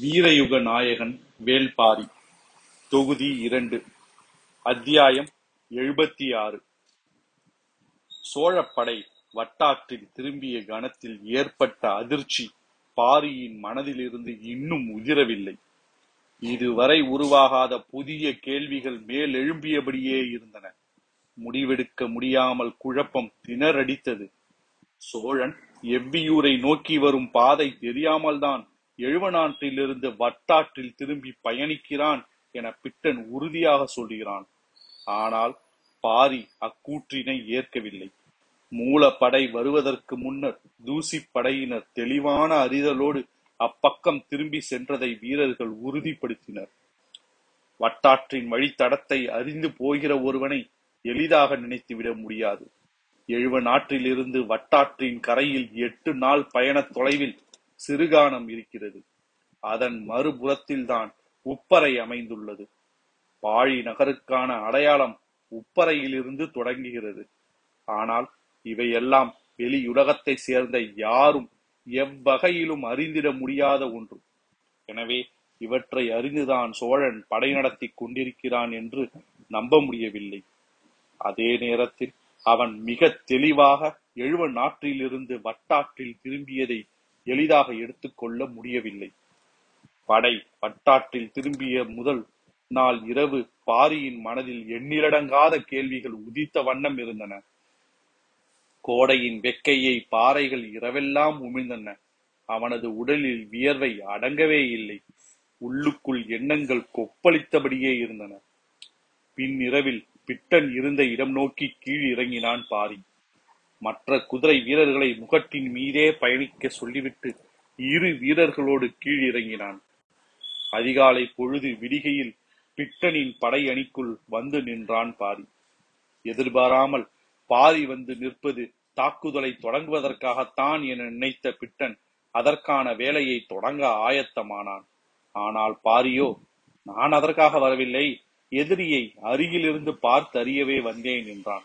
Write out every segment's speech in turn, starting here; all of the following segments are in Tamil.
வீரயுக நாயகன் வேள்பாரி தொகுதி இரண்டு அத்தியாயம் எழுபத்தி ஆறு சோழப்படை வட்டாற்றில் திரும்பிய கணத்தில் ஏற்பட்ட அதிர்ச்சி பாரியின் மனதிலிருந்து இன்னும் உதிரவில்லை. இதுவரை உருவாகாத புதிய கேள்விகள் மேல் எழும்பியபடியே இருந்தன. முடிவெடுக்க முடியாமல் குழப்பம் திணறடித்தது. சோழன் எவ்வியூரை நோக்கி வரும் பாதை தெரியாமல்தான் எழுவனாற்றிலிருந்து வட்டாற்றில் திரும்பி பயணிக்கிறான் என பிட்டன் உறுதியாக சொல்கிறான் ஆனால் பாரி அக்கூற்றினை ஏற்கவில்லை. மூலப்படை வருவதற்கு முன்னர் தூசி படையினர் தெளிவான அறிதலோடு அப்பக்கம் திரும்பி சென்றதை வீரர்கள் உறுதிப்படுத்தினர். வட்டாற்றின் வழித்தடத்தை அறிந்து போகிற ஒருவனை எளிதாக நினைத்துவிட முடியாது. எழுவ நாட்டிலிருந்து வட்டாற்றின் கரையில் எட்டு நாள் பயண தொலைவில் சிறுகானம் இருக்கிறது. அதன் மறுபுறத்தில்தான் உப்பரை அமைந்துள்ளது. பாழி நகருக்கான அடையாளம் உப்பரையிலிருந்து தொடங்குகிறது. ஆனால் இவையெல்லாம் வெளியுலகத்தை சேர்ந்த யாரும் எவ்வகையிலும் அறிந்திட முடியாத ஒன்று. எனவே இவற்றை அறிந்துதான் சோழன் படை நடத்தி கொண்டிருக்கிறான் என்று நம்ப முடியவில்லை. அதே நேரத்தில் அவன் மிக தெளிவாக எழுவ நாட்டிலிருந்து வட்டாற்றில் திரும்பியதை எளிதாக எடுத்துக்கொள்ள முடியவில்லை. படை பட்டாற்றில் திரும்பிய முதல் நாள் இரவு பாரியின் மனதில் எண்ணிலடங்காத கேள்விகள் உதித்த வண்ணம் இருந்தன. கோடையின் வெக்கையை பாறைகள் இரவெல்லாம் உமிழ்ந்தன. அவனது உடலில் வியர்வை அடங்கவே இல்லை. உள்ளுக்குள் எண்ணங்கள் கொப்பளித்தபடியே இருந்தன. பின்னிரவில் பிட்டன் இருந்த இடம் நோக்கி கீழ் இறங்கினான் பாரி. மற்ற குதிரை வீரர்களை முகட்டின் மீதே பயணிக்க சொல்லிவிட்டு இரு வீரர்களோடு கீழ் இறங்கினான் அதிகாலை பொழுது விடிகையில் பிட்டனின் படை அணிக்குள் வந்து நின்றான் பாரி. எதிர்பாராமல் பாரி வந்து நிற்பது தாக்குதலை தொடங்குவதற்காகத்தான் என நினைத்த பிட்டன் அதற்கான வேலையை தொடங்க ஆயத்தமானான். ஆனால் பாரியோ நான் அதற்காக வரவில்லை. எதிரியை அருகிலிருந்து பார்த்து அறியவே வந்தேன் என்றான்.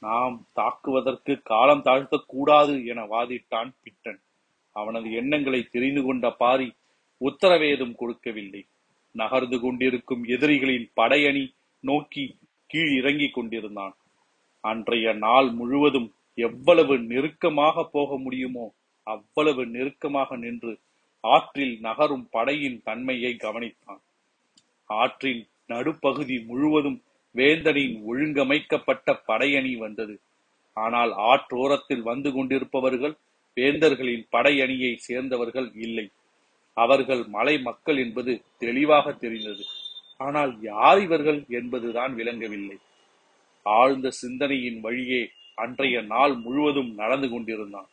நாம் தாக்குவதற்கு காலம் தாழ்த்தக் கூடாது என வாதிட்டான் பிட்டன். அவனது எண்ணங்களை தெரிந்து கொண்ட பாரி உத்தரவேதும் கொடுக்கவில்லை. நகர்ந்து கொண்டிருக்கும் எதிரிகளின் படையணி நோக்கி கீழ் இறங்கிக் கொண்டிருந்தான். அன்றைய நாள் முழுவதும் எவ்வளவு நெருக்கமாக போக முடியுமோ அவ்வளவு நெருக்கமாக நின்று ஆற்றில் நகரும் படையின் தன்மையை கவனித்தான். ஆற்றின் நடுப்பகுதி முழுவதும் வேந்தனின் ஒழுங்கமைக்கப்பட்ட படையணி வந்தது. ஆனால் ஆற்றோரத்தில் வந்து கொண்டிருப்பவர்கள் வேந்தர்களின் படையணியை சேர்ந்தவர்கள் இல்லை. அவர்கள் மலை மக்கள் என்பது தெளிவாக தெரிந்தது. ஆனால் யார் இவர்கள் என்பதுதான் விளங்கவில்லை. ஆழ்ந்த சிந்தனையின் வழியே அன்றைய நாள் முழுவதும் நடந்து கொண்டிருந்தான்.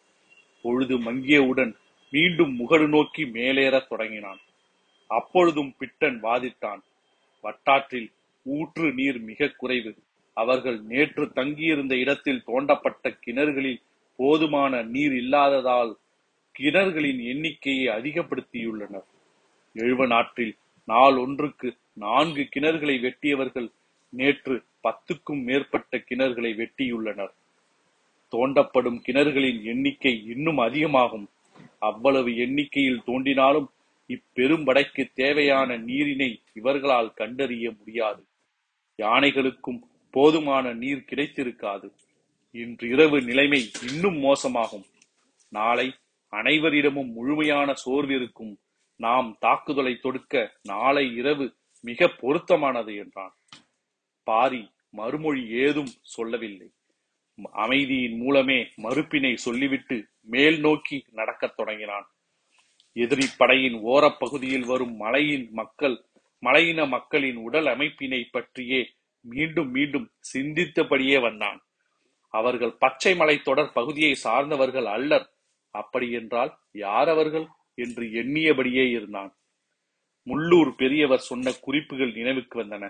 பொழுது மங்கியவுடன் மீண்டும் முகடு நோக்கி மேலேறத் தொடங்கினான். அப்பொழுதும் பிட்டன் வாதிட்டான். வட்டாற்றில் ஊற்று நீர் மிக குறைவு. அவர்கள் நேற்று தங்கியிருந்த இடத்தில் தோண்டப்பட்ட கிணறுகளில் போதுமான நீர் இல்லாததால் கிணறுகளின் எண்ணிக்கையை அதிகப்படுத்தியுள்ளனர். எழுவ நாட்டில் நாள் ஒன்றுக்கு நான்கு கிணறுகளை வெட்டியவர்கள் நேற்று பத்துக்கும் மேற்பட்ட கிணறுகளை வெட்டியுள்ளனர். தோண்டப்படும் கிணறுகளின் எண்ணிக்கை இன்னும் அதிகமாகும். அவ்வளவு எண்ணிக்கையில் தோண்டினாலும் இப்பெரும் படைக்கு தேவையான நீரினை இவர்களால் கண்டறிய முடியாது. யானைகளுக்கும் போதுமான நீர் கிடைத்திருக்காது. இன்று இரவு நிலைமை இன்னும் மோசமாகும். நாளை அனைவரிடமும் முழுமையான சோர்விருக்கும் நாம் தாக்குதலை தொடுக்க நாளை இரவு மிக பொருத்தமானது என்றான். பாரி மறுமொழி ஏதும் சொல்லவில்லை. அமைதியின் மூலமே மறுப்பினை சொல்லிவிட்டு மேல் நோக்கி நடக்கத் தொடங்கினான். எதிரி படையின் ஓரப்பகுதியில் வரும் மலையின் மக்கள் மலையின மக்களின் உடல் அமைப்பினை பற்றியே மீண்டும் மீண்டும் சிந்தித்தபடியே வந்தான். அவர்கள் பச்சை மலை தொடர் பகுதியை சார்ந்தவர்கள் அல்லர். அப்படி என்றால் யார் அவர்கள் என்று எண்ணியபடியே இருந்தான். முள்ளூர் பெரியவர் சொன்ன குறிப்புகள் நினைவுக்கு வந்தன.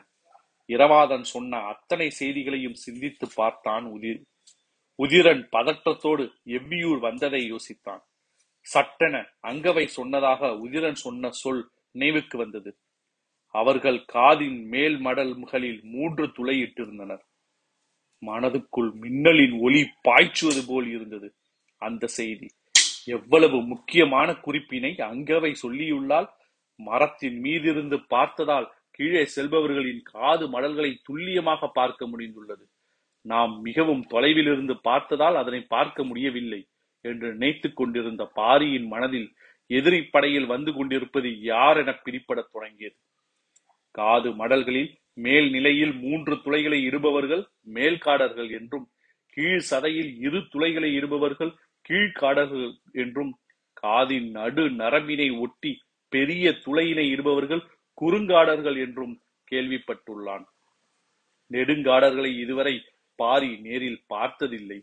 இரவாதன் சொன்ன அத்தனை செய்திகளையும் சிந்தித்து பார்த்தான் உதிர். உதிரன் பதற்றத்தோடு எவ்வியூர் வந்ததை யோசித்தான். சட்டென அங்கவை சொன்னதாக உதிரன் சொன்ன சொல் நினைவுக்கு வந்தது. அவர்கள் காதின் மேல் மடல்களில் மூன்று துளையிட்டிருந்தனர் மனதுக்குள் மின்னலின் ஒளி பாய்ச்சுவது போல் இருந்தது. அந்த செய்தி எவ்வளவு முக்கியமான குறிப்பினை அங்கவை சொல்லியுள்ளால் மரத்தின் மீதிருந்து பார்த்ததால் கீழே செல்பவர்களின் காது மடல்களை துல்லியமாக பார்க்க முடிந்துள்ளது. நாம் மிகவும் தொலைவில் இருந்து பார்த்ததால் அதனை பார்க்க முடியவில்லை என்று நினைத்துக் கொண்டிருந்த பாரியின் மனதில் எதிரி படையில் வந்து கொண்டிருப்பது யார் என பிரிப்படத் தொடங்கியது. காது மடல்களில் மேல் நிலையில் மூன்று துளைகளை இருபவர்கள் மேல்காடர்கள் என்றும் கீழ் சதையில் இரு துளைகளை இருபவர்கள் கீழ்காடர்கள் என்றும் காதின் நடு நரம்பினை ஒட்டி பெரிய துளையினை இருபவர்கள் குறுங்காடர்கள் என்றும் கேள்விப்பட்டுள்ளான். நெடுங்காடர்களை இதுவரை பாரி நேரில் பார்த்ததில்லை.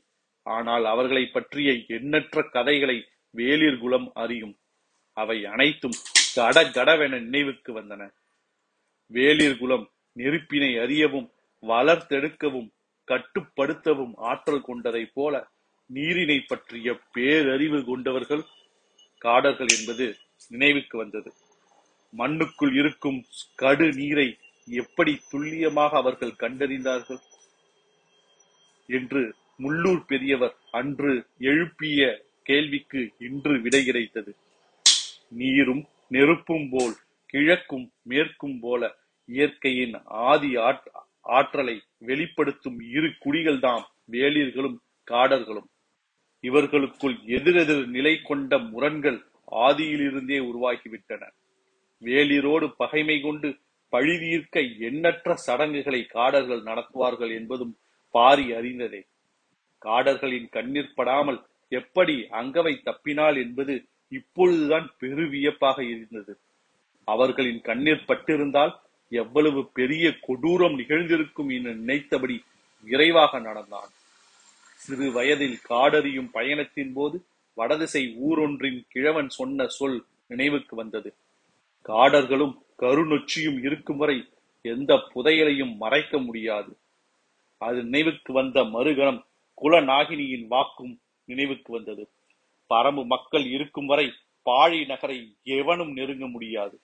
ஆனால் அவர்களை பற்றிய எண்ணற்ற கதைகளை வேளிர் குலம் அறியும். அவை அனைத்தும் கட கடவென நினைவுக்கு வந்தன. வேளிர் குலம் நெருப்பினை அறியவும் வளர்த்தெடுக்கவும் கட்டுப்படுத்தவும் ஆற்றல் கொண்டதைப் போல நீரினை பற்றிய பேரறிவு கொண்டவர்கள் காடர்கள் என்பது நினைவுக்கு வந்தது. மண்ணுக்குள் இருக்கும் கடு நீரை எப்படி துல்லியமாக அவர்கள் கண்டறிந்தார்கள் என்று முள்ளூர் பெரியவர் அன்று எழுப்பிய கேள்விக்கு இன்று விடை கிடைத்தது. நீரும் நெருப்பும் போல் கிழக்கும் மேற்கும் போல இயற்கையின் ஆதி ஆற்றலை வெளிப்படுத்தும் இரு குடிகள்தாம் வேளிர்களும் காடர்களும். இவர்களுக்குள் எதிரெதிர் நிலை கொண்ட முரண்கள் ஆதியிலிருந்தே உருவாகிவிட்டன. வேளிரோடு பகைமை கொண்டு பழிதீர்க்க எண்ணற்ற சடங்குகளை காடர்கள் நடத்துவார்கள் என்பதும் பாரி அறிந்ததே. காடர்களின் கண்ணீர் படாமல் எப்படி அங்கவை தப்பினாள் என்பது இப்பொழுதுதான் பெருவியப்பாக இருந்தது. அவர்களின் கண்ணீர் பட்டிருந்தால் எவ்வளவு பெரிய கொடூரம் நிகழ்ந்திருக்கும் என நினைத்தபடி விரைவாக நடந்தான். சிறு வயதில் காடறியும் பயணத்தின் போது வடதிசை ஊரொன்றின் கிழவன் சொன்ன சொல் நினைவுக்கு வந்தது. காடர்களும் கருநொச்சியும் இருக்கும் வரை எந்த புதையலையும் மறைக்க முடியாது. அது நினைவுக்கு வந்த மறுகணம் குலநாகினியின் வாக்கும் நினைவுக்கு வந்தது. பரம்பு மக்கள் இருக்கும் வரை பாழி நகரை எவனும் நெருங்க முடியாது.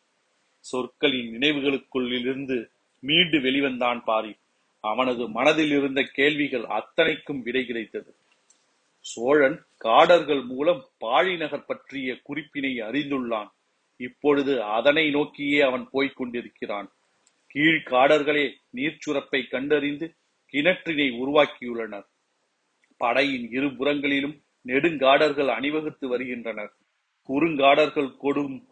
சொற்களின் நினைவுகளுக்குள்ளிருந்து மீண்டு வெளிவந்தான் பாரி. அவனது மனதில் இருந்த கேள்விகள் அத்தனைக்கும் விடை கிடைத்தது. சோழன் காடர்கள் மூலம் பாழி நகர் பற்றிய குறிப்பினை அறிந்துள்ளான். இப்பொழுது அதனை நோக்கியே அவன் போய்க் கொண்டிருக்கிறான். கீழ்காடர்களே நீர்ச்சுரப்பை கண்டறிந்து கிணற்றினை உருவாக்கியுள்ளனர். படையின் இரு புறங்களிலும் நெடுங்காடர்கள் அணிவகுத்து வருகின்றனர். குறுங்காடர்கள் கொடும்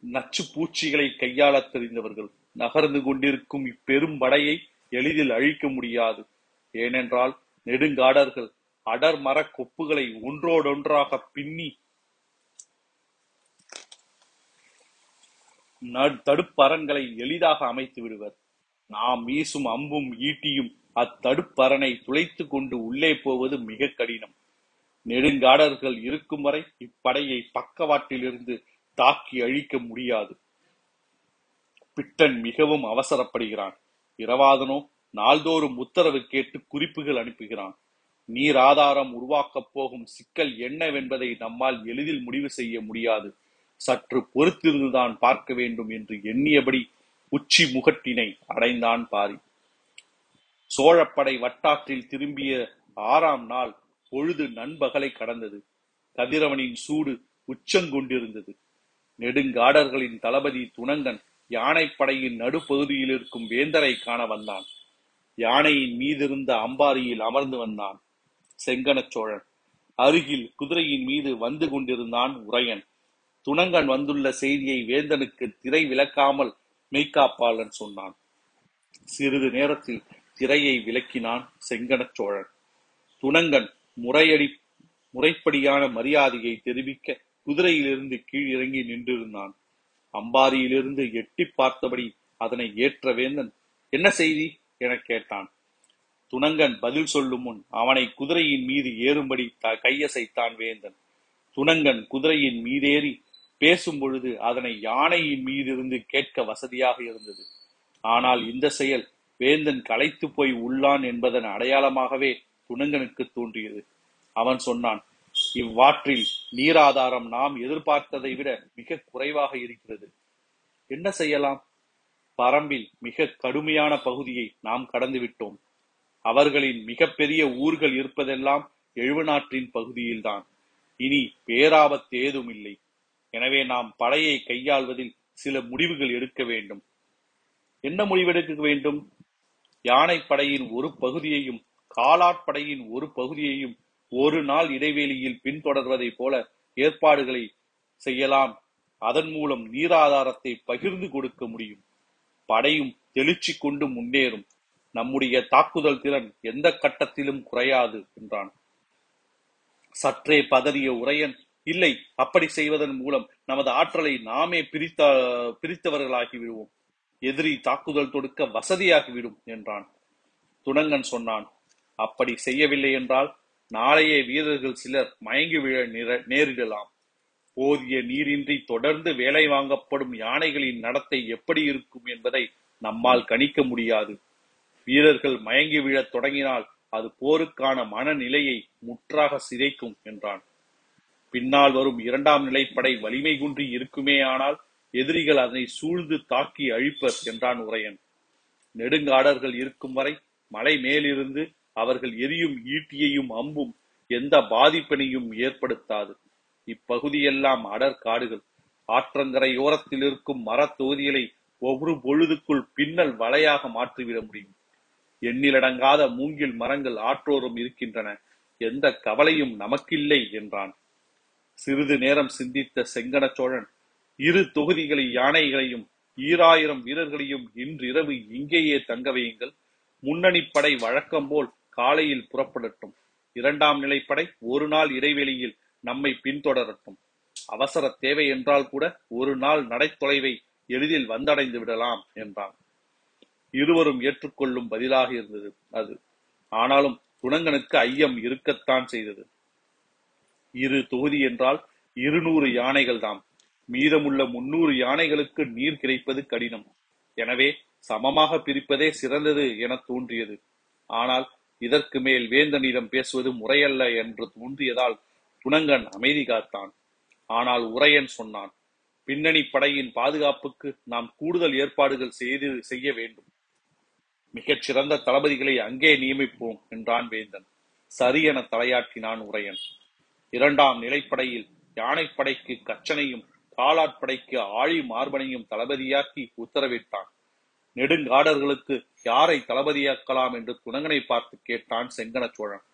நச்சு பூச்சிகளை கையாளத் தெரிந்தவர்கள் நகர்ந்து கொண்டிருக்கும் இப்பெரும் படையை எளிதில் அழிக்க முடியாது. ஏனென்றால் நெடுங்காடர்கள் அடர் மர கொப்புகளை ஒன்றோடொன்றாக பின்னி தடுப்பரன்களை எளிதாக அமைத்து விடுவர். நாம் வீசும் அம்பும் ஈட்டியும் அத்தடுப்பரனை துளைத்து கொண்டு உள்ளே போவது மிக கடினம். நெடுங்காடர்கள் இருக்கும் வரை இப்படையை பக்கவாட்டிலிருந்து தாக்கி அழிக்க முடியாது. பிட்டன் மிகவும் அவசரப்படுகிறான். இரவாதனோ நாள்தோறும் உத்தரவு கேட்டு குறிப்புகள் அனுப்புகிறான். நீர் ஆதாரம் உருவாக்கப் போகும் சிக்கல் என்னவென்பதை நம்மால் எளிதில் முடிவு செய்ய முடியாது. சற்று பொறுத்திருந்துதான் பார்க்க வேண்டும் என்று எண்ணியபடி உச்சி முகட்டினை அடைந்தான் பாரி. சோழப்படை வட்டாற்றில் திரும்பிய ஆறாம் நாள் பொழுது நண்பகலை கடந்தது. கதிரவனின் சூடு உச்சங்கொண்டிருந்தது. நெடுங்காடர்களின் தளபதி துணங்கன் யானைப்படையின் நடுப்பகுதியில் இருக்கும் வேந்தரை காண வந்தான். யானையின் மீதிருந்த அம்பாரியில் அமர்ந்து வந்தான் செங்கனச் சோழன். அருகில் குதிரையின் மீது வந்து கொண்டிருந்தான் உரையன். துணங்கன் வந்துள்ள செய்தியை வேந்தனுக்கு திரை விளக்காமல் மெய்காப்பாளன் சொன்னான். சிறிது நேரத்தில் திரையை விளக்கினான் செங்கனச் சோழன். துணங்கன் முறையடி முறைப்படியான மரியாதையை தெரிவிக்க குதிரையிலிருந்து கீழ் இறங்கி நின்றிருந்தான். அம்பாரியிலிருந்து எட்டி பார்த்தபடி அதனை ஏற்ற வேந்தன் என்ன செய்தி? என கேட்டான். துணங்கன் பதில் சொல்லும் முன் அவனை குதிரையின் மீது ஏறும்படி த கையசைத்தான் வேந்தன். துணங்கன் குதிரையின் மீதேறி பேசும் பொழுது அதனை யானையின் மீதிருந்து கேட்க வசதியாக இருந்தது. ஆனால் இந்த செயல் வேந்தன் களைத்து போய் உள்ளான் என்பதன் அடையாளமாகவே துணங்கனுக்கு தோன்றியது. அவன் சொன்னான் இவ்வாற்றில் நீராதாரம் நாம் எதிர்பார்த்ததை விட மிக குறைவாக இருக்கிறது. என்ன செய்யலாம்? பரம்பில் மிக கடுமையான பகுதியை நாம் கடந்து விட்டோம். அவர்களின் மிகப்பெரிய ஊர்கள் இருப்பதெல்லாம் எழுவநாற்றின் பகுதியில்தான். இனி பேராபத்து ஏதும் இல்லை எனவே நாம் படையை கையாள்வதில் சில முடிவுகள் எடுக்க வேண்டும். என்ன முடிவெடுக்க வேண்டும்? யானைப்படையின் ஒரு பகுதியையும் காலாட்படையின் ஒரு பகுதியையும் ஒரு நாள் இடைவெளியில் பின்தொடர்வதைப் போல ஏற்பாடுகளை செய்யலாம். அதன் மூலம் நீராதாரத்தை பகிர்ந்து கொடுக்க முடியும். படையும் தெளிச்சி கொண்டு முன்னேறும். நம்முடைய தாக்குதல் திறன் எந்த கட்டத்திலும் குறையாது என்றான். சற்றே பதறிய உரையன் இல்லை அப்படி செய்வதன் மூலம் நமது ஆற்றலை நாமே பிரித்த பிரித்தவர்களாகி விடுவோம் எதிரி தாக்குதல் தொடுக்க வசதியாகிவிடும் என்றான். துணங்கன் சொன்னான் அப்படி செய்யவில்லை என்றால் நாளையே வீரர்கள் சிலர் மயங்கி விழ நேரிடலாம். போதிய நீரின்றி தொடர்ந்து வேலை வாங்கப்படும் யானைகளின் நடத்தை எப்படி இருக்கும் என்பதை நம்மால் கணிக்க முடியாது. வீரர்கள் மயங்கி விழத் தொடங்கினால் அது போருக்கான மனநிலையை முற்றாக சிதைக்கும் என்றான். பின்னால் வரும் இரண்டாம் நிலைப்படை வலிமை குன்றி இருக்குமேயானால் எதிரிகள் அதனை சூழ்ந்து தாக்கி அழிப்பர் என்றான் உரையன். நெடுங்காடர்கள் இருக்கும் வரை மலை மேலிருந்து அவர்கள் எரியும் ஈட்டியையும் அம்பும் எந்த பாதிப்பினையும் ஏற்படுத்தாது. இப்பகுதியெல்லாம் அடர் காடுகள். ஆற்றங்கரையோரத்தில் இருக்கும் மரத் தொகுதிகளை ஒவ்வொரு பொழுதுக்குள் பின்னல் வலையாக மாற்றிவிட முடியும். எண்ணிலடங்காத மூங்கில் மரங்கள் ஆற்றோரும் இருக்கின்றன. எந்த கவலையும் நமக்கில்லை என்றான். சிறிது நேரம் சிந்தித்த செங்கன சோழன் இரு தொகுதிகளை யானைகளையும் ஈராயிரம் வீரர்களையும் இன்றிரவு இங்கேயே தங்க வையுங்கள். முன்னணி படை வழக்கம் போல் காலையில் புறப்படட்டும். இரண்டாம் நிலைப்படை ஒரு நாள் இடைவெளியில் நம்மை பின்தொடரட்டும். அவசர தேவை என்றால் கூட ஒரு நாள் நடைத்தொலைவை எளிதில் வந்தடைந்து விடலாம் என்றான். இருவரும் ஏற்றுக்கொள்ளும் பதிலாக இருந்தது அது. ஆனாலும் துணங்கனுக்கு ஐயம் இருக்கத்தான் செய்தது. இரு தொகுதி என்றால் இருநூறு யானைகள் தாம். மீதமுள்ள முன்னூறு யானைகளுக்கு நீர் கிடைப்பது கடினம். எனவே சமமாக பிரிப்பதே சிறந்தது என தோன்றியது. ஆனால் இதற்கு மேல் வேந்தனிடம் பேசுவது முறையல்ல என்று தோன்றியதால் துணங்கன் அமைதி காத்தான். ஆனால் உரையன் சொன்னான் பின்னணி படையின் பாதுகாப்புக்கு நாம் கூடுதல் ஏற்பாடுகள் செய்து செய்ய வேண்டும். மிகச் சிறந்த தளபதிகளை அங்கே நியமிப்போம் என்றான் வேந்தன். சரி என தலையாட்டினான் உரையன். இரண்டாம் நிலைப்படையில் யானைப்படைக்கு கச்சனையும் காலாட்படைக்கு ஆழி மார்பனையும் தளபதியாக்கி உத்தரவிட்டான். நெடுங்காடர்களுக்கு யாரை தளபதியாக்கலாம் என்று துணங்கனை பார்த்து கேட்டான் செங்கன சோழன்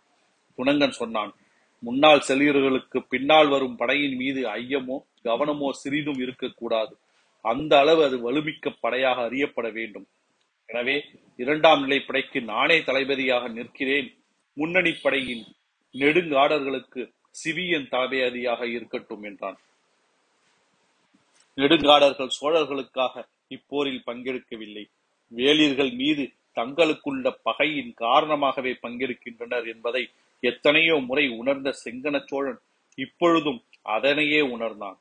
துணங்கன் சொன்னான் முன்னாள் செல்லியர்களுக்கு பின்னால் வரும் படையின் மீது ஐயமோ கவனமோ சிறிதும் இருக்கக்கூடாது. அந்த அளவு அது வலுமிக்க படையாக அறியப்பட வேண்டும். எனவே இரண்டாம் நிலை படைக்கு நானே தளபதியாக நிற்கிறேன். முன்னணி படையின் நெடுங்காடர்களுக்கு சிவியன் தளபதியாக இருக்கட்டும் என்றான். நெடுங்காடர்கள் சோழர்களுக்காக இப்போரில் பங்கெடுக்கவில்லை. வேளிர்கள் மீது தங்களுக்குள்ள பகையின் காரணமாகவே பங்கெடுக்கின்றனர் என்பதை எத்தனையோ முறை உணர்ந்த செங்கன சோழன் இப்பொழுதும் அதனையே உணர்ந்தான்.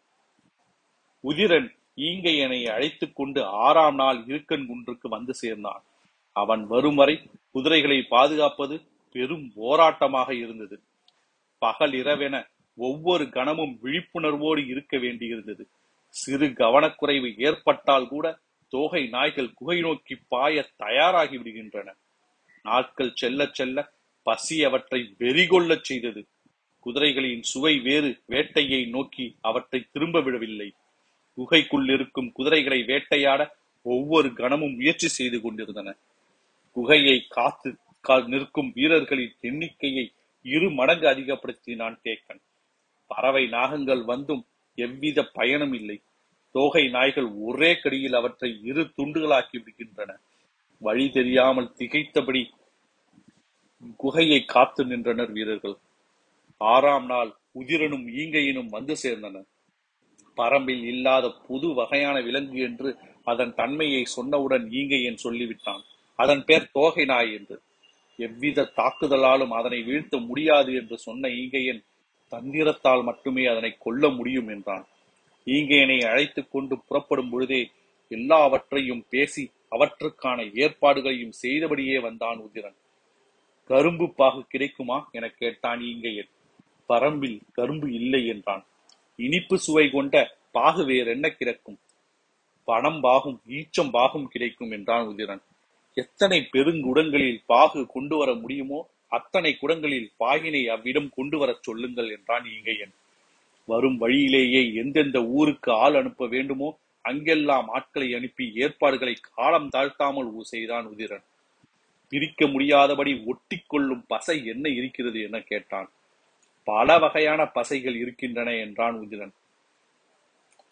உதிரன் ஈங்கையனை அழைத்துக் கொண்டு ஆறாம் நாள் இருக்கன் குன்றுக்கு வந்து சேர்ந்தான். அவன் வரும் வரை குதிரைகளை பாதுகாப்பது பெரும் போராட்டமாக இருந்தது. பகல் இரவென ஒவ்வொரு கணமும் விழிப்புணர்வோடு இருக்க வேண்டியிருந்தது. சிறு கவனக்குறைவு ஏற்பட்டால் கூட தோகை நாய்கள் குகை நோக்கி பாய தயாராகி விடுகின்றன. நாட்கள் செல்ல செல்ல பசி அவற்றை வெறிகொள்ளச் செய்தது. குதிரைகளின் சுவை வேறு வேட்டையை நோக்கி அவற்றை திரும்ப விடவில்லை. குகைக்குள் இருக்கும் குதிரைகளை வேட்டையாட ஒவ்வொரு கணமும் முயற்சி செய்து கொண்டிருந்தன. குகையை காத்து கா- நிற்கும் வீரர்களின் எண்ணிக்கையை இரு மடங்கு அதிகப்படுத்தினான் கேக்கன். பறவை நாகங்கள் வந்தும் எவ்வித பயனும் இல்லை. தோகை நாய்கள் ஒரே கடியில் அவற்றை இரு துண்டுகளாக்கி விடுகின்றன. வழி தெரியாமல் திகைத்தபடி குகையை காத்து நின்றனர் வீரர்கள். ஆறாம் நாள் உதிரனும் ஈங்கையினும் வந்து சேர்ந்தனர் பரம்பில் இல்லாத புது வகையான விலங்கு என்று அதன் தன்மையை சொன்னவுடன் ஈங்கையன் சொல்லிவிட்டான். அதன் பேர் தோகை நாய் என்று. எவ்வித தாக்குதலாலும் அதனை வீழ்த்த முடியாது என்று சொன்ன ஈங்கையன் தந்திரத்தால் மட்டுமே அதனை கொல்ல முடியும் என்றான். ஈங்கையனை அழைத்துக் கொண்டு புறப்படும் பொழுதே எல்லாவற்றையும் பேசி அவற்றுக்கான ஏற்பாடுகளையும் செய்தபடியே வந்தான் உதிரன். கரும்பு பாகு கிடைக்குமா என கேட்டான் ஈங்கையன். பரம்பில் கரும்பு இல்லை என்றான். இனிப்பு சுவை கொண்ட பாகு வேறென்ன கிடைக்கும்? பணம் பாகும் ஈச்சம் பாகும் கிடைக்கும் என்றான் உதிரன். எத்தனை பெருங்குடங்களில் பாகு கொண்டு வர முடியுமோ அத்தனை குடங்களில் பாயினை அவ்விடம் கொண்டு வரச் சொல்லுங்கள் என்றான் ஈங்கையன் வரும் வழியிலேயே எந்தெந்த ஊருக்கு ஆள் அனுப்ப வேண்டுமோ அங்கெல்லாம் ஆட்களை அனுப்பி ஏற்பாடுகளை காலம் தாழ்த்தாமல் செய்தான் உதிரன். பிரிக்க முடியாதபடி ஒட்டி கொள்ளும் பசை என்ன இருக்கிறது என கேட்டான். பல வகையான பசைகள் இருக்கின்றன என்றான் உதிரன்.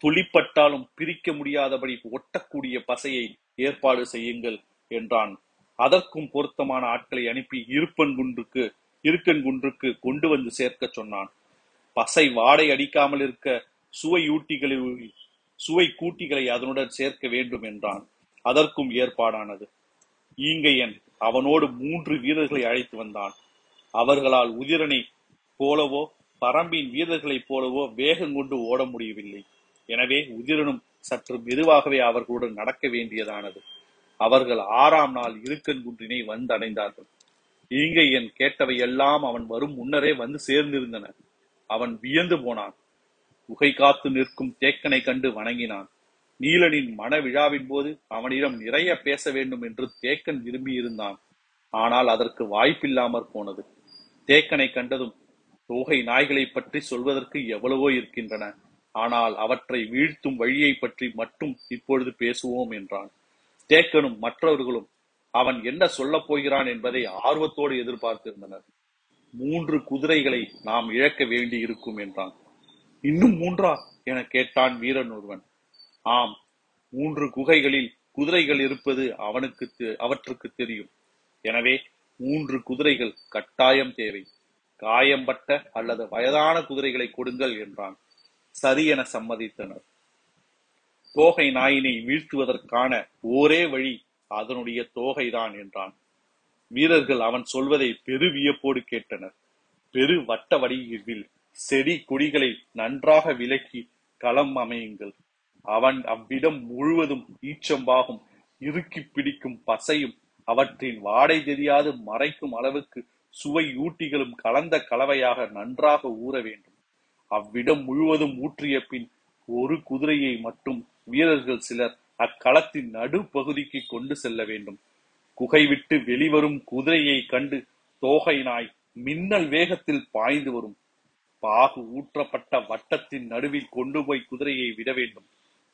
துளிப்பட்டாலும் பிரிக்க முடியாதபடி ஒட்டக்கூடிய பசையை ஏற்பாடு செய்யுங்கள் என்றான் அதற்கும் பொருத்தமான ஆட்களை அனுப்பி இருப்பன் குன்றுக்கு இருக்கன் குன்றுக்கு கொண்டு வந்து சேர்க்க சொன்னான். பசை வாடை அடிக்காமல் இருக்க சுவையூட்டிகளை சுவை கூட்டிகளை அதனுடன் சேர்க்க வேண்டும் என்றான். அதற்கும் ஏற்பாடானது. ஈங்கையன் அவனோடு மூன்று வீரர்களை அழைத்து வந்தான். அவர்களால் உதிரனை போலவோ பரம்பின் வீரர்களைப் போலவோ வேகம் கொண்டு ஓட முடியவில்லை. எனவே உதிரனும் சற்று மெதுவாகவே அவர்களுடன் நடக்க வேண்டியதானது. அவர்கள் ஆறாம் நாள் இருக்கன் குன்றினை வந்தடைந்தார்கள். ஈங்கையன் கேட்டவையெல்லாம் அவன் வரும் முன்னரே வந்து சேர்ந்திருந்தன. அவன் வியந்து போனான். உகை காத்து நிற்கும் தேக்கனை கண்டு வணங்கினான். நீலனின் மன விழாவின் போது அவனிடம் நிறைய பேச வேண்டும் என்று தேக்கன் விரும்பியிருந்தான். ஆனால் அதற்கு வாய்ப்பில்லாமற் போனது. தேக்கனை கண்டதும் தோகை நாய்களை பற்றி சொல்வதற்கு எவ்வளவோ இருக்கின்றன. ஆனால் அவற்றை வீழ்த்தும் வழியை பற்றி மட்டும் இப்பொழுது பேசுவோம் என்றான். தேக்கனும் மற்றவர்களும் அவன் என்ன சொல்லப் போகிறான் என்பதை ஆர்வத்தோடு எதிர்பார்த்திருந்தனர். மூன்று குதிரைகளை நாம் இழக்க வேண்டி இருக்கும் என்றான். இன்னும் மூன்றா? என கேட்டான் வீரன் ஒருவன். ஆம் மூன்று குகைகளில் குதிரைகள் இருப்பது அவனுக்கு தெ- அவற்றுக்கு தெரியும். எனவே மூன்று குதிரைகள் கட்டாயம் தேவை. காயம்பட்ட அல்லது வயதான குதிரைகளை கொடுங்கள் என்றான். சரி என சம்மதித்தனர். தோகை நாயினை வீழ்த்துவதற்கான ஒரே வழி அதனுடைய தோகைதான் என்றான். வீரர்கள் அவன் சொல்வதை பெரு வியப்போடு கேட்டனர். பெரு வட்ட வடிவில் செடி கொடிகளை நன்றாக விலக்கி களம் அமையுங்கள். அவன் அவ்விடம் முழுவதும் ஈச்சம்பாகும் இறுக்கி பிடிக்கும் பசையும் அவற்றின் வாடை தெரியாது மறைக்கும் அளவுக்கு சுவை ஊட்டிகளும் கலந்த கலவையாக நன்றாக ஊற வேண்டும். அவ்விடம் முழுவதும் ஊற்றிய பின் ஒரு குதிரையை மட்டும் வீரர்கள் சிலர் அக்களத்தின் நடுப்பகுதிக்கு கொண்டு செல்ல வேண்டும். குகை விட்டு வெளிவரும் குதிரையை கண்டு தோகை நாய் மின்னல் வேகத்தில் பாய்ந்து வரும். பாகு ஊற்றப்பட்ட வட்டத்தின் நடுவில் கொண்டு போய் குதிரையை விட வேண்டும்.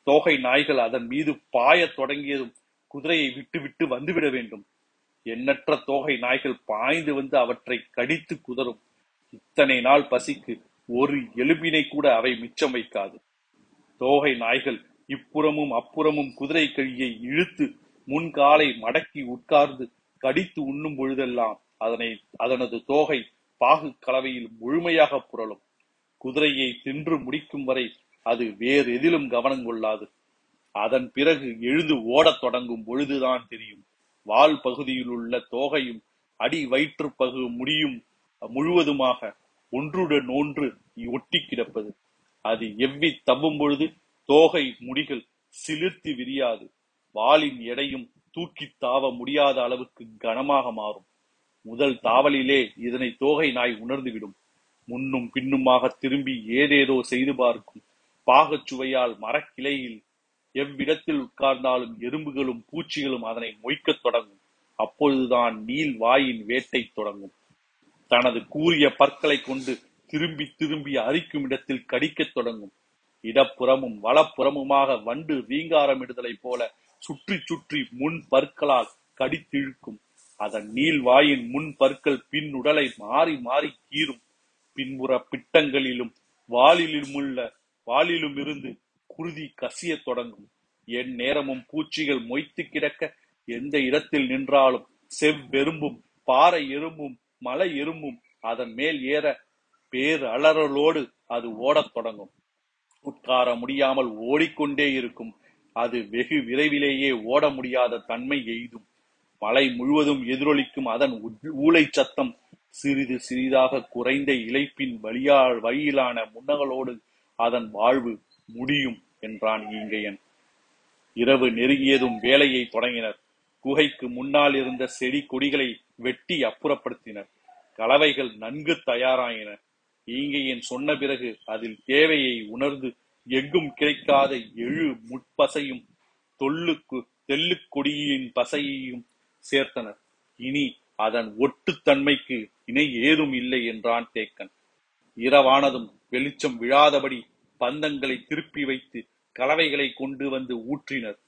தோகை நாய்கள் அதன் மீது பாயத் தொடங்கியதும் குதிரையை விட்டு விட்டு வந்துவிட வேண்டும். எண்ணற்ற தோகை நாய்கள் பாய்ந்து வந்து அவற்றை கடித்து குதறும். இத்தனை நாள் பசிக்கு ஒரு எலும்பினை கூட அவை மிச்சம் வைக்காது. தோகை நாய்கள் இப்புறமும் அப்புறமும் குதிரை கழியை இழுத்து முன்காலை மடக்கி உட்கார்ந்து கடித்து உண்ணும் பொழுதெல்லாம் அதனை அதனது தோகை பாகு கலவையில் முழுமையாக புரளும். குதிரையை தின்று முடிக்கும் வரை அது வேறு எதிலும் கவனம் கொள்ளாது. அதன் பிறகு எழுந்து ஓடத் தொடங்கும் பொழுதுதான் தெரியும். வால் பகுதியில் உள்ள தோகையும் அடி வயிற்று பகு முடியும் முழுவதுமாக ஒன்றுடன் ஒன்று ஒட்டி கிடப்பது. அது எவ்வி தவ்வும் பொழுது தோகை முடிகள் சிலிர்த்து விரியாது. வாளின் எடையும் தூக்கி தாவ முடியாத அளவுக்கு கனமாக மாறும். முதல் தாவலிலே இதனை தோகை நாய் உணர்ந்துவிடும். முன்னும் பின்னுமாக திரும்பி ஏதேதோ செய்து பார்க்கும். பாகச் சுவையால் மரக்கிளையில் எவ்விடத்தில் உட்கார்ந்தாலும் எறும்புகளும் பூச்சிகளும் அதனை மொய்க்கத் தொடங்கும். அப்பொழுதுதான் நீல் வாயின் வேட்டை தொடங்கும். தனது கூறிய பற்களை கொண்டு திரும்பி திரும்பி அரிக்கும் இடத்தில் கடிக்கத் தொடங்கும். இடப்புறமும் வலப்புறமுமாக வண்டு வீங்காரமிடுதலைப் போல சுற்றி சுற்றி முன் பற்களால் கடித்திழுக்கும். அதன் நீள் வாயின் முன் பற்கள் பின் உடலை மாறி மாறி கீறும். பின்புற பிட்டங்களிலும் வாலிலும் உள்ள வாலிலும் இருந்து குருதி கசியத் தொடங்கும். என் நேரமும் பூச்சிகள் மொய்த்து கிடக்க எந்த இடத்தில் நின்றாலும் செவ்வெரும்பும் பாறை எறும்பும் மலை எறும்பும் அதன் மேல் ஏற பேர் அலறலோடு அது ஓடத் தொடங்கும். உட்கார முடியாமல் ஓடிக்கொண்டே இருக்கும். அது வெகு விரைவிலேயே ஓட முடியாத தன்மை எய்தும். மலை முழுவதும் எதிரொலிக்கும் அதன் ஊளை சத்தம் சிறிது சிறிதாக குறைந்த இழைப்பின் வழியா வழியிலான முன்னகளோடு அதன் வாழ்வு முடியும் என்றான் ஈங்கையன். இரவு நெருங்கியதும் வேலையை தொடங்கினர். குகைக்கு முன்னால் இருந்த செடி கொடிகளை வெட்டி அப்புறப்படுத்தினர். கலவைகள் நன்கு தயாராயின. ஈங்கையன் சொன்ன பிறகு அதில் தேவையை உணர்ந்து எங்கும் கிடைக்காத எழு முட்பசையும் தொல்லுக்கு தெல்லுக்கொடியின் பசையையும் சேர்த்தனர். இனி அதன் ஒட்டுத்தன்மைக்கு இணை ஏதும் இல்லை என்றான் தேக்கன். இரவானதும் வெளிச்சம் விழாதபடி பந்தங்களை திருப்பி வைத்து கலவைகளை கொண்டு வந்து ஊற்றினர்.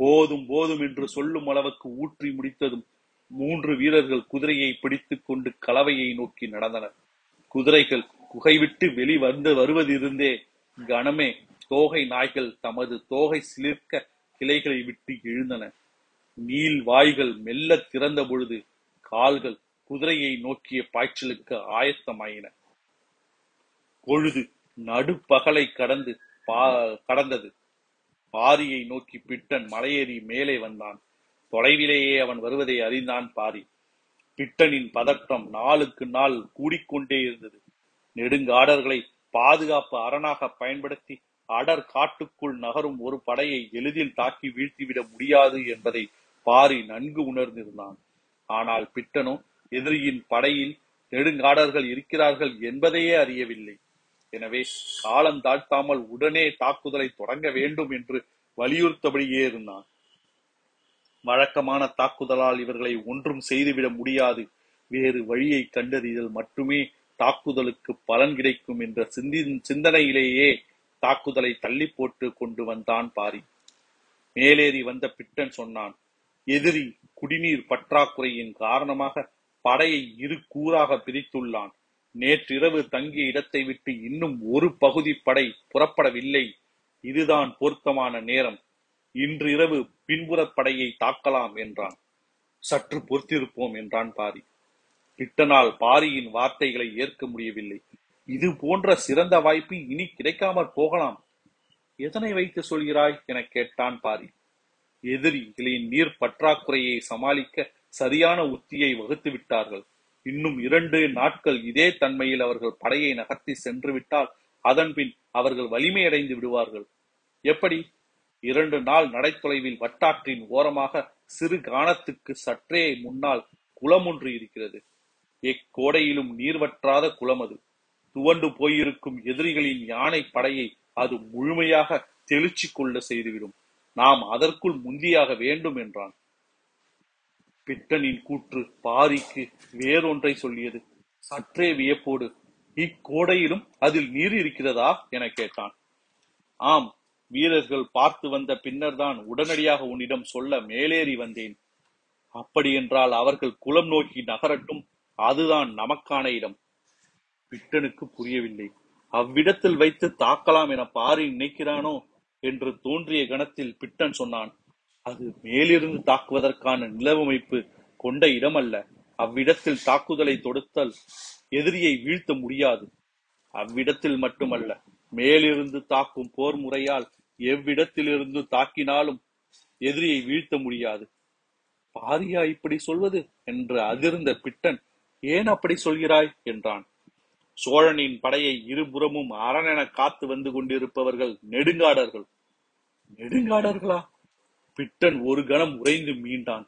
போதும் போதும் என்று சொல்லும் அளவுக்கு ஊற்றி முடித்ததும் மூன்று வீரர்கள் குதிரையை பிடித்துக் கொண்டு கலவையை நோக்கி நடந்தனர். குதிரைகள் குகை விட்டு வெளி வந்து வருவதிருந்தே கணமே தோகை நாய்கள் தமது தோகை சிலிர்க்க கிளைகளை விட்டு எழுந்தன. நீள் வாய்கள் மெல்ல திறந்த பொழுது கால்கள் குதிரையை நோக்கிய பாய்ச்சலுக்கு ஆயத்தமாயின. பொழுது நடுப்பகலை கடந்து பா- கடந்தது. பாரியை நோக்கி பிட்டன் மலையேறி மேலே வந்தான். தொலைவிலேயே அவன் வருவதை அறிந்தான் பாரி. பிட்டனின் பதட்டம் நாளுக்கு நாள் கூடிக்கொண்டே இருந்தது. நெடுங்காடர்களை பாதுகாப்பு அரணாக பயன்படுத்தி அடர் காட்டுக்குள் நகரும் ஒரு படையை எளிதில் தாக்கி வீழ்த்திவிட முடியாது என்பதை பாரி நன்கு உணர்ந்திருந்தான். ஆனால் பிட்டனோ எதிரியின் படையில் நெடுங்காடர்கள் இருக்கிறார்கள் என்பதையே அறியவில்லை. எனவே காலம் தாழ்த்தாமல் உடனே தாக்குதலை தொடங்க வேண்டும் என்று வலியுறுத்தபடியே இருந்தான். வழக்கமான தாக்குதலால் இவர்களை ஒன்றும் செய்துவிட முடியாது. வேறு வழியை கண்டறிதல் மட்டுமே தாக்குதலுக்கு பலன் கிடைக்கும் என்ற சிந்தி சிந்தனையிலேயே தாக்குதலை தள்ளி போட்டு கொண்டு வந்தான் பாரி. மேலேறி வந்த பிட்டன் சொன்னான் எதிரி குடிநீர் பற்றாக்குறையின் காரணமாக படையை இரு கூறாக பிரித்துள்ளான். நேற்றிரவு தங்கிய இடத்தை விட்டு இன்னும் ஒரு பகுதி படை புறப்படவில்லை. இதுதான் பொருத்தமான நேரம். இன்று இரவு பின்புறப் படையை தாக்கலாம் என்றான். சற்று பொறுத்திருப்போம் என்றான் பாரி. பிட்டனால் பாரியின் வார்த்தைகளை ஏற்க முடியவில்லை. இது போன்ற சிறந்த வாய்ப்பு இனி கிடைக்காமற் போகலாம். எதனை வைத்து சொல்கிறாய்? என கேட்டான் பாரி. எதிரிகளின் நீர் பற்றாக்குறையை சமாளிக்க சரியான உத்தியை வகுத்து விட்டார்கள். இன்னும் இரண்டு நாட்கள் இதே தன்மையில் அவர்கள் படையை நகர்த்தி சென்று விட்டால் அதன்பின் அவர்கள் வலிமையடைந்து விடுவார்கள். எப்படி? இரண்டு நாள் நடைத்தொலைவில் வட்டாற்றின் ஓரமாக சிறு கானத்துக்கு சற்றே முன்னால் குளம் ஒன்று இருக்கிறது. எக்கோடையிலும் நீர் வற்றாத குளம் அது. துவண்டு போயிருக்கும் எதிரிகளின் யானை படையை அது முழுமையாக தெளிச்சு கொள்ள செய்துவிடும். நாம் அதற்குள் முந்தியாக வேண்டும் என்றான். பிட்டனின் கூற்று பாரிக்கு வேறொன்றை சொல்லியது. சற்றே வியப்போடு இக்கோடையிலும் அதில் நீர் இருக்கிறதா? என கேட்டான். ஆம் வீரர்கள் பார்த்து வந்த பின்னர்தான் உடனடியாக உன்னிடம் சொல்ல மேலேறி வந்தேன். அப்படியென்றால் அவர்கள் குலம் நோக்கி நகரட்டும் அதுதான் நமக்கான இடம். பிட்டனுக்கு புரியவில்லை. அவ்விடத்தில் வைத்து தாக்கலாம் என பாரி நினைக்கிறானோ என்று தோன்றிய கணத்தில் பிட்டன் சொன்னான் அது மேலிருந்து தாக்குவதற்கான நிலவமைப்பு கொண்ட இடம் அல்ல அவ்விடத்தில் தாக்குதலை தொடுத்தல் எதிரியை வீழ்த்த முடியாது. அவ்விடத்தில் மட்டுமல்ல மேலிருந்து தாக்கும் போர் முறையால் எவ்விடத்திலிருந்து தாக்கினாலும் எதிரியை வீழ்த்த முடியாது. பாரியா இப்படி சொல்வது? என்று அதிர்ந்த பிட்டன் ஏன் அப்படி சொல்கிறாய்? என்றான். சோழனின் படையை இருபுறமும் அரணென காத்து வந்து கொண்டிருப்பவர்கள் நெடுங்காடர்கள். நெடுங்காடர்களா? பிட்டன் ஒரு கணம் உறைந்து மீண்டான்.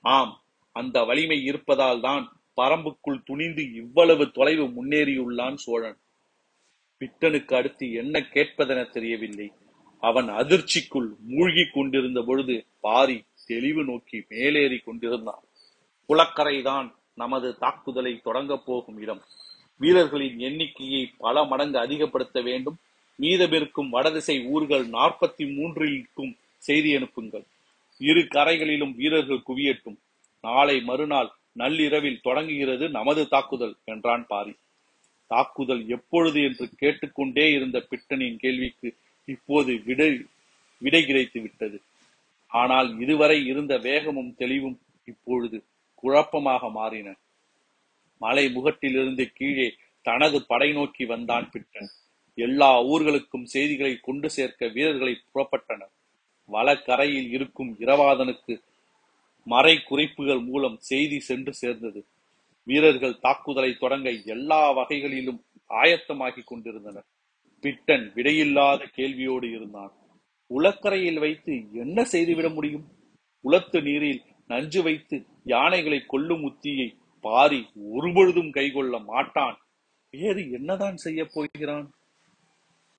ஆம் அந்த வலிமை இருப்பதால் தான் பரம்புக்குள் துணிந்து இவ்வளவு தொலைவு முன்னேறியுள்ளான் சோழன். பிட்டனுக்கு அடுத்து என்ன கேட்பதென தெரியவில்லை. அவன் அதிர்ச்சிக்குள் மூழ்கிக் கொண்டிருந்த பொழுது பாரி தெளிவு நோக்கி மேலேறி கொண்டிருந்தான். குளக்கரைதான் நமது தாக்குதலை தொடங்கப் போகும் இடம். வீரர்களின் எண்ணிக்கையை பல மடங்கு அதிகப்படுத்த வேண்டும். மீதமிருக்கும் வடதிசை ஊர்கள் நாற்பத்தி மூன்றிற்கும் செய்தி அனுப்புங்கள். இரு கரைகளிலும் வீரர்கள் குவியட்டும். நாளை மறுநாள் நள்ளிரவில் தொடங்குகிறது நமது தாக்குதல் என்றான் பாரி. தாக்குதல் எப்பொழுது என்று கேட்டுக்கொண்டே இருந்த பிட்டனின் கேள்விக்கு இப்போது விடை விடை கிடைத்து விட்டது ஆனால் இதுவரை இருந்த வேகமும் தெளிவும் இப்பொழுது குழப்பமாக மாறின. மலை முகட்டிலிருந்து கீழே தனது படை நோக்கி வந்தான் பிட்டன். எல்லா ஊர்களுக்கும் செய்திகளை கொண்டு சேர்க்க வீரர்களை புறப்பட்டனர். வலக்கரையில் இருக்கும் இரவாதனுக்கு மறை குறிப்புகள் மூலம் செய்தி சென்று சேர்ந்தது. வீரர்கள் தாக்குதலை தொடங்க எல்லா வகைகளிலும் ஆயத்தமாகிக் கொண்டிருந்தனர். பிட்டன் விடையில்லாத கேள்வியோடு இருந்தான். உலக்கரையில் வைத்து என்ன செய்துவிட முடியும்? உலத்து நீரில் நஞ்சு வைத்து யானைகளை கொல்லும் உத்தியை பாரி ஒருபொழுதும் கைகொள்ள மாட்டான். வேறு என்னதான் செய்ய போகிறான்?